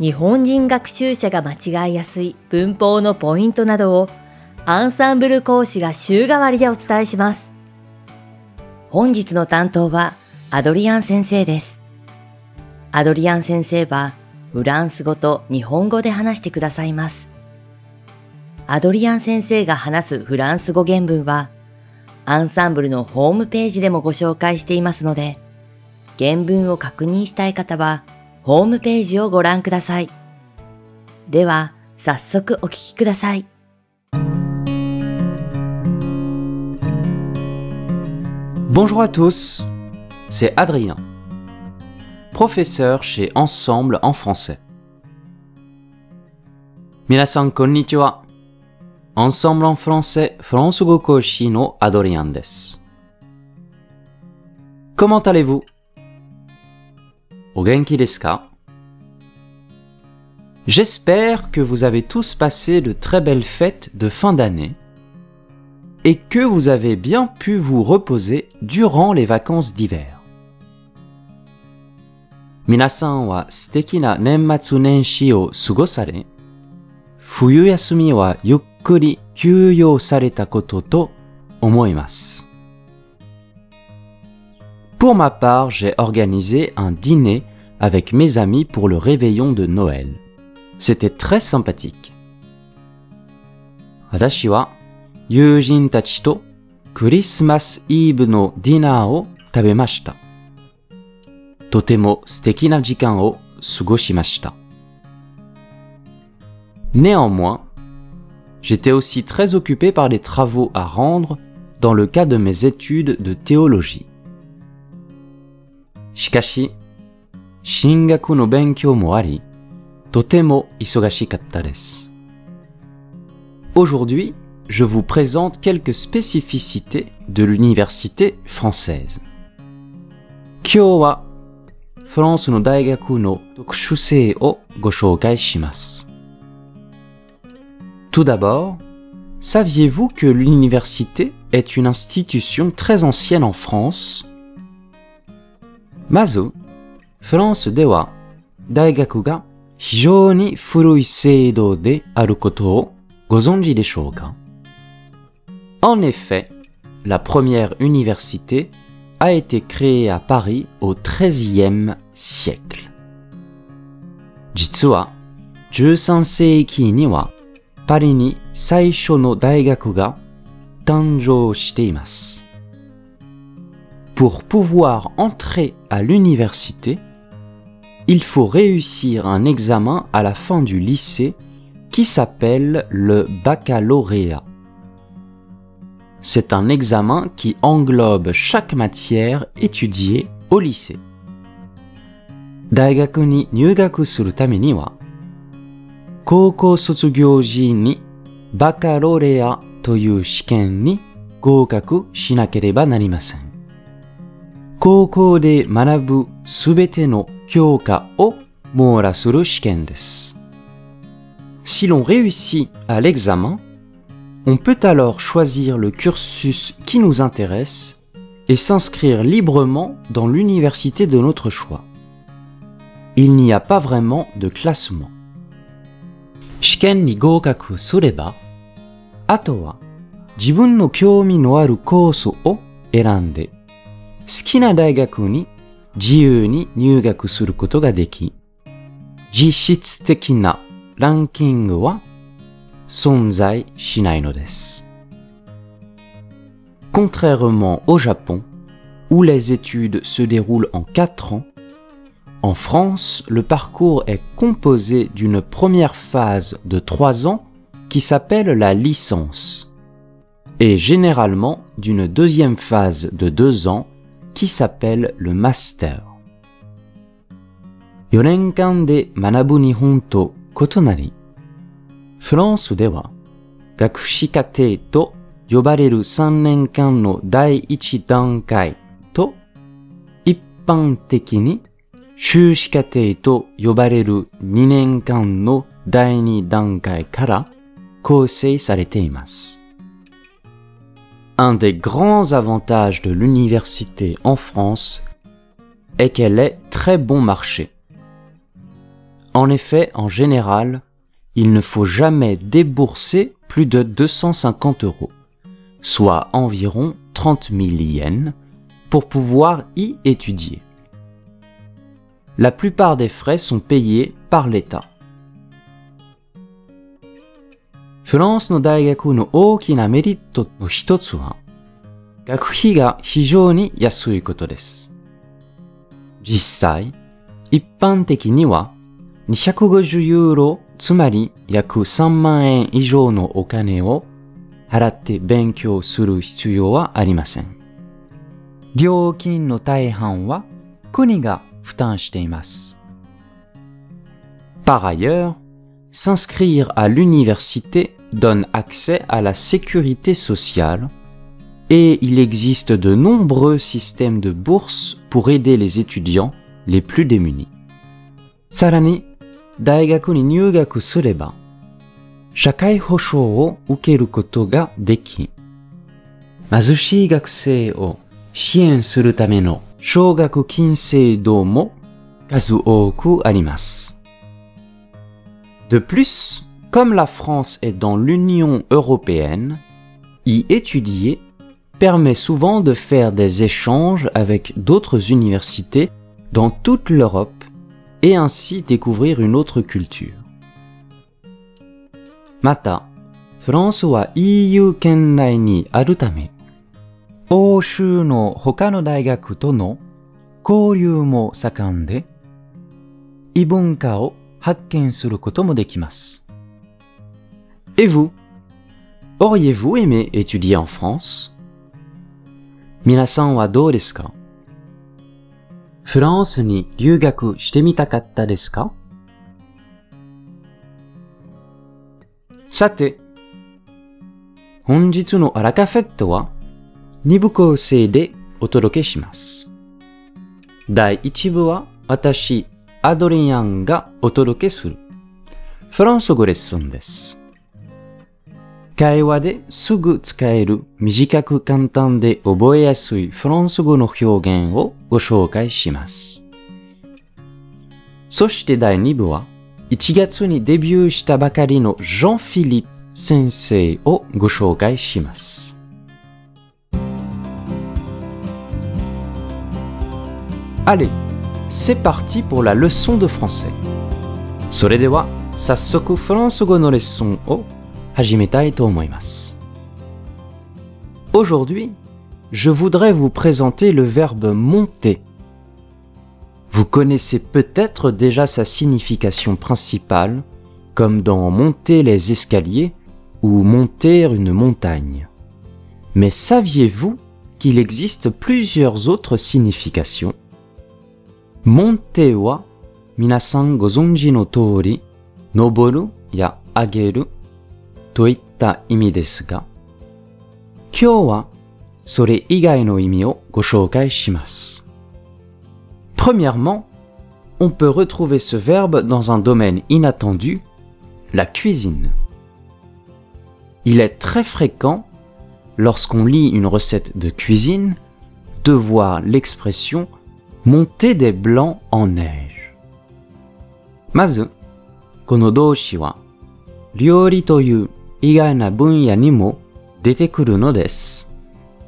日本人学習者が間違いやすい文法のポイントなどをアンサンブル講師が週替わりでお伝えします。本日の担当はアドリアン先生です。アドリアン先生はフランス語と日本語で話してくださいます。アドリアン先生が話すフランス語原文はアンサンブルのホームページでもご紹介していますので、原文を確認したい方はホームページをご覧ください。では、早速お聞きください。Bonjour à tous, c'est Adrien, professeur chez Ensemble en français. 皆さんこんにちは。Ensemble en français フランス語講師のアドリアンです。Comment allez-vous? お元気ですか J'espère que vous avez tous passé de très belles fêtes de fin d'année et que vous avez bien pu vous reposer durant les vacances d'hiver. 皆さんは素敵な年末年始を過ごされ、冬休みはゆっくり休養されたことと思います。 pour ma part, j'ai organisé un dîner avec mes amis pour le réveillon de Noël. C'était très sympathique. Totemo. Néanmoins, j'étais aussi très occupé par les travaux à rendre dans le cas de mes études de théologie. しかし、進学の勉強もあり、とても忙しかったです。Aujourd'hui, je vous présente quelques spécificités de l'université française. 今日はフランスの大学の特殊性をご紹介します。Tout d'abord, saviez-vous que l'université est une institution très ancienne en France まず、フランスでは大学が非常に古い制度であることをご存知でしょうか En effet, la première université a été créée à Paris au XIIIe siècle. 実は13世紀にはパリに最初の大学が誕生しています。 Pour pouvoir entrer à l'université, il faut réussir un examen à la fin du lycée qui s'appelle le baccalauréat. C'est un examen qui englobe chaque matière étudiée au lycée. 大学に入学するためには、高校卒業時にバカロレアという試験に合格しなければなりません。 高校で学ぶすべての教科を網羅する試験です。Si l'on réussit à l'examen, on peut alors choisir le cursus qui nous intéresse et s'inscrire librement dans l'université de notre choix. Il n'y a pas vraiment de classement. 試験に合格すれば、あとは自分の 好きな大学に自由に入学することができ、実質的なランキングは存在しないのです。Contrairement au Japon, où les études se déroulent en 4 ans, en France, le parcours est composé d'une première phase de 3 ans qui s'appelle la licence, et généralement d'une deuxième phase de 2 ans qui s'appelle le master. 4年間で学ぶ日本と異なり、フランスでは学士課程と呼ばれる3年間の第1段階と一般的に修士課程と呼ばれる2年間の第2段階から構成されています。Un des grands avantages de l'université en France est qu'elle est très bon marché. En effet, en général, il ne faut jamais débourser plus de 250 euros, soit environ 30 000 yens, pour pouvoir y étudier. La plupart des frais sont payés par l'État. フランスの大学の大きなメリットの一つは、学費が非常に安いことです。実際、一般的には250ユーロ、つまり約3万円以上のお金を払って勉強する必要はありません。料金の大半は国が負担しています。Par ailleurs, s'inscrire à l'université donne accès à la sécurité sociale et il existe de nombreux systèmes de bourses pour aider les étudiants les plus démunis. さらに、大学に入学すれば、社会保障を受けることができ、貧しい学生を支援するための奨学金制度も数多くあります。De plus, comme la France est dans l'Union européenne, y étudier permet souvent de faire des échanges avec d'autres universités dans toute l'Europe et ainsi découvrir une autre culture. また、フランスは EU 圏内にあるため、欧州の他の大学との交流も盛んで、異文化を発見することもできます。 Et vous Auriez-vous aimé étudier en France 皆さんはどうですかフランスに留学してみたかったですかさて、本日のアラカフェットは2部構成でお届けします。第1部は私、アドリアンがお届けするフランス語レッスンです。 会話です。ぐ使える短く簡単で覚えやす。いフランス語の表現をご紹介します。そして第2部は1月にデビューしたばかりのジョン・フィリップ先生をご紹介します。Allez, c'est parti pour la leçon de français. それでは早速フランス語のレッスンを Aujourd'hui, je voudrais vous présenter le verbe monter. Vous connaissez peut-être déjà sa signification principale, comme dans monter les escaliers ou monter une montagne. Mais saviez-vous qu'il existe plusieurs autres significations? Monter wa minasan gozonji no tori, noboru ya ageru といった意味ですが、今日はそれ以外の意味をご紹介します。Premièrement, on peut retrouver ce verbe dans un domaine inattendu, la cuisine. Il est très fréquent, lorsqu'on lit une recette de cuisine, de voir l'expression monter des blancs en neige. まず、この動詞は、料理という 意外な分野にも出てくるのです。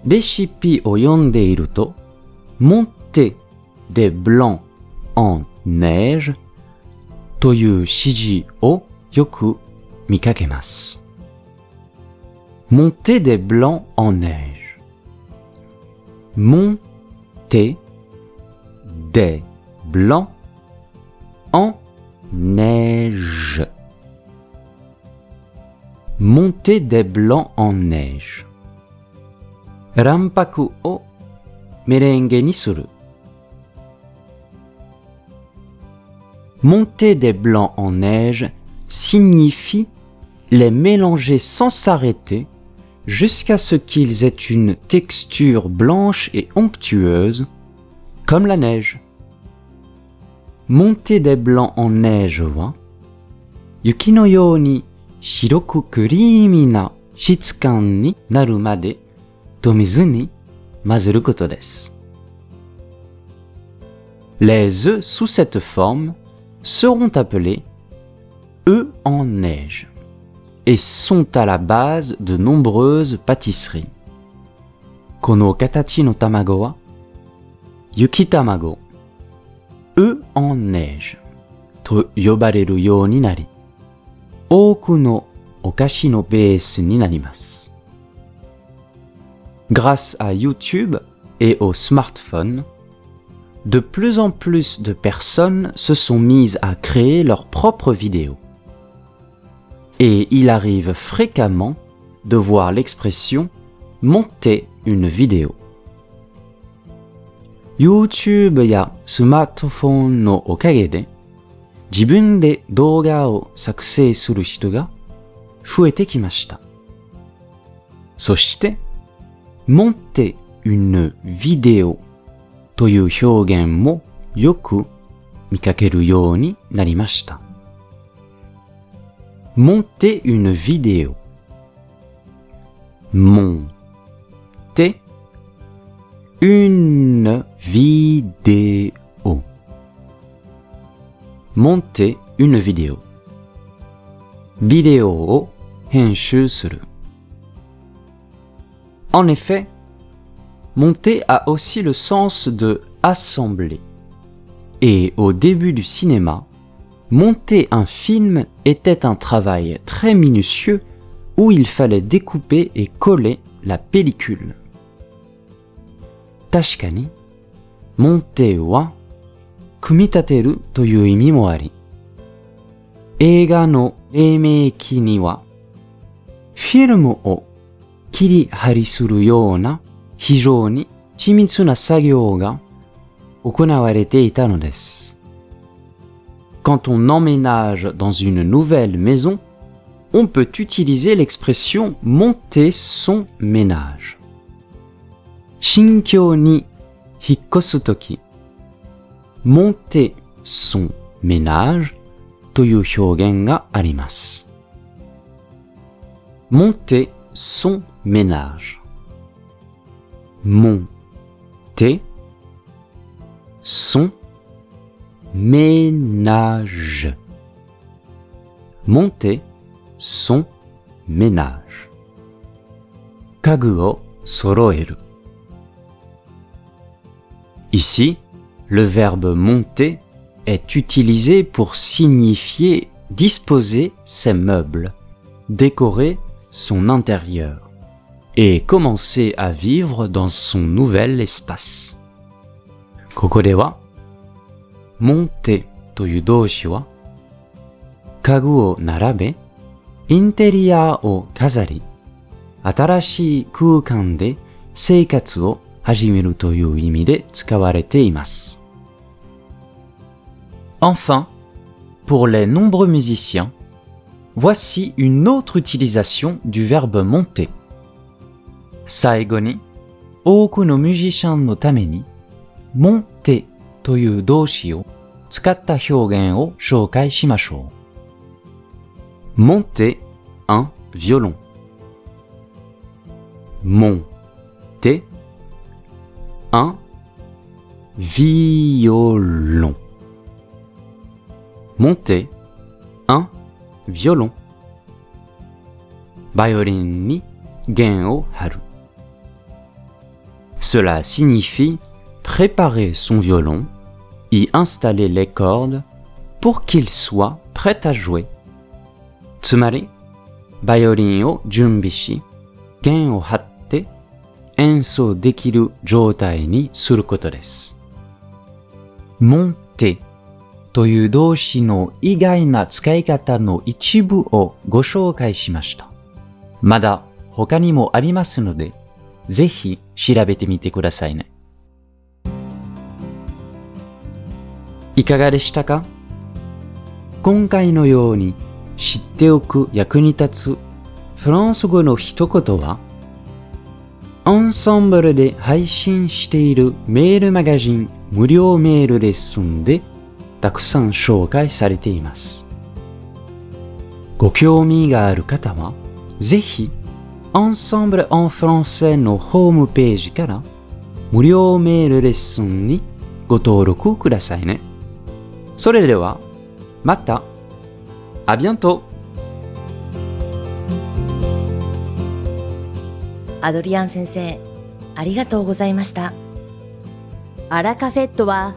レシピを読んでいると、monter des blancs en neige という指示をよく見かけます。monter des blancs en neige monter des blancs en neige. montée des blancs en neige. Rampaku o merengue ni suru. Des blancs en neige signifie les mélanger sans s'arrêter jusqu'à ce qu'ils aient une texture blanche et onctueuse, comme la neige. Monter des blancs en neige wa you ni shiroku creamy na shitsukan ni naru made tomizu ni mazuru koto desu. Les œufs sous cette forme seront appelés œufs en neige et sont à la base de nombreuses pâtisseries. Kono katachi no tamago wa yuki tamago, œufs en neige, to yobareru you ni nari, oku no okashi no base ni narimasu. Grâce à YouTube et au smartphone, de plus en plus de personnes se sont mises à créer leurs propres vidéos. Et il arrive fréquemment de voir l'expression monter une vidéo. YouTube ya smartphone no okage de 自分で動画を作成する人が増えてきました。そして、monter une vidéo という表現もよく見かけるようになりました。monter une vidéo monter une vidéo monter une vidéo. Vidéo o. En effet, monter a aussi le sens de assembler. Et au début du cinéma, monter un film était un travail très minutieux où il fallait découper et coller la pellicule. Tashkani, monter kumitateru という意味もあり、映画の黎明期には、フィルムを切り張りするような非常に緻密な作業が行われていたのです。Quand on emménage dans une nouvelle maison, on peut utiliser l'expression monter son ménage. 新居に引っ越すとき、 monter son ménage Monter son ménage. Monter son ménage. Monter son ménage. Kagu o soroeru. Ici, le verbe monter est utilisé pour signifier disposer ses meubles, décorer son intérieur et commencer à vivre dans son nouvel espace. Kokore wa monter narabe, kazari, seikatsu. Enfin, pour les nombreux musiciens, voici une autre utilisation du verbe monter. 最後に、多くのミュージシャンのために、monter という動詞を使った表現を紹介しましょう。monter un violon. monter un violon. monter un violon. Violin ni gen o haru. Cela signifie préparer son violon, y installer les cordes pour qu'il soit prêt à jouer. Tsumari, violin o junbishi, gen o hatte, enso dekiru jotai ni suru koto desu. Monter という動詞の意外な使い方の一部をご紹介しました。まだ他にもありますので、ぜひ調べてみてくださいね。いかがでしたか？今回のように知っておく役に立つフランス語の一言は、アンサンブルで配信しているメールマガジン無料メールレッスンでたくさん紹介されています。ご興味がある方は、ぜひ、Ensemble en français のホームページから無料メールレッスンにご登録くださいね。それでは、また。あ bientôt! アドリアン先生、ありがとうございました。アラカフェットは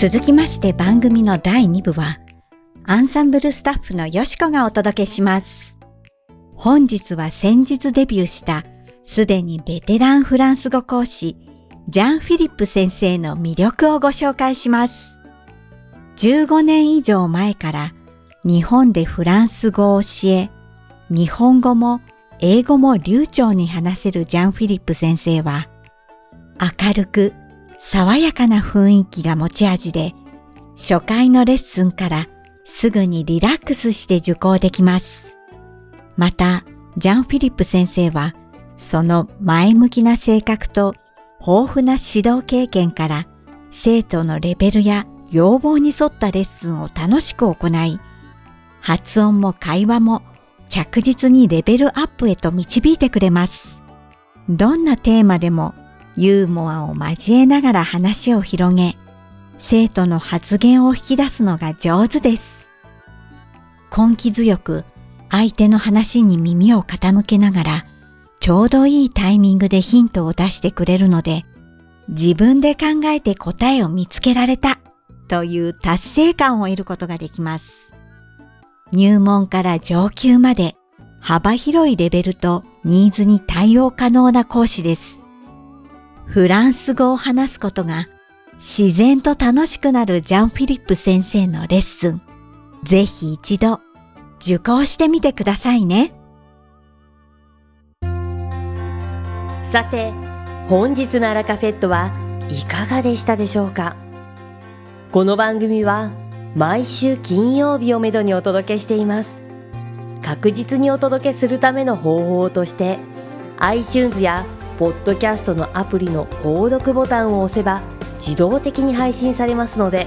続きまして番組の第2部はアンサンブルスタッフのよしこがお届けします本日は先日デビューしたすでにベテランフランス語講師、ジャン・フィリップ先生の魅力をご紹介します。15年以上前から日本でフランス語を教え、日本語も英語も流暢に話せるジャン・フィリップ先生は、明るく爽やかな雰囲気が持ち味で、初回のレッスンからすぐにリラックスして受講できます。また、ジャン・フィリップ先生はその前向きな性格と豊富な指導経験から生徒のレベルや要望に沿ったレッスンを楽しく行い、発音も会話も着実にレベルアップへと導いてくれます。どんなテーマでもユーモアを交えながら話を広げ、生徒の発言を引き出すのが上手です。根気強く相手の話に耳を傾けながらちょうどいいタイミングでヒントを出してくれるので、自分で考えて答えを見つけられたという達成感を得ることができます。入門から上級まで幅広いレベルとニーズに対応可能な講師です。フランス語を話すことが自然と楽しくなるジャン・フィリップ先生のレッスン、ぜひ一度受講してみてくださいね。さて本日のアラカフェットはいかがでしたでしょうか？この番組は毎週金曜日をめどにお届けしています。確実にお届けするための方法として iTunes やポッドキャストのアプリの購読ボタンを押せば自動的に配信されますので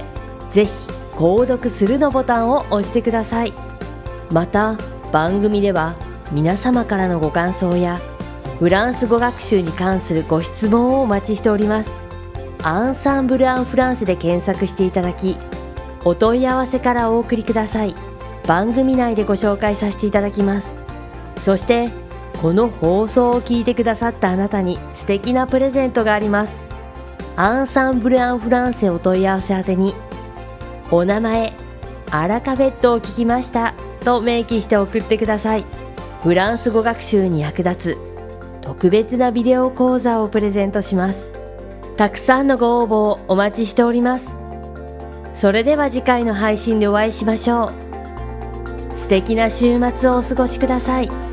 ぜひ購読するのボタンを押してください。また番組では皆様からのご感想やフランス語学習に関するご質問をお待ちしております。アンサンブル・アン・フランスで検索していただきお問い合わせからお送りください。番組内でご紹介させていただきます。そしてこの放送を聞いてくださったあなたに素敵なプレゼントがあります。アンサンブル・アン・フランセお問い合わせ宛てにお名前アラカフェットを聞きましたと明記して送ってください。フランス語学習に役立つ特別なビデオ講座をプレゼントします。たくさんのご応募をお待ちしております。それでは次回の配信でお会いしましょう。素敵な週末をお過ごしください。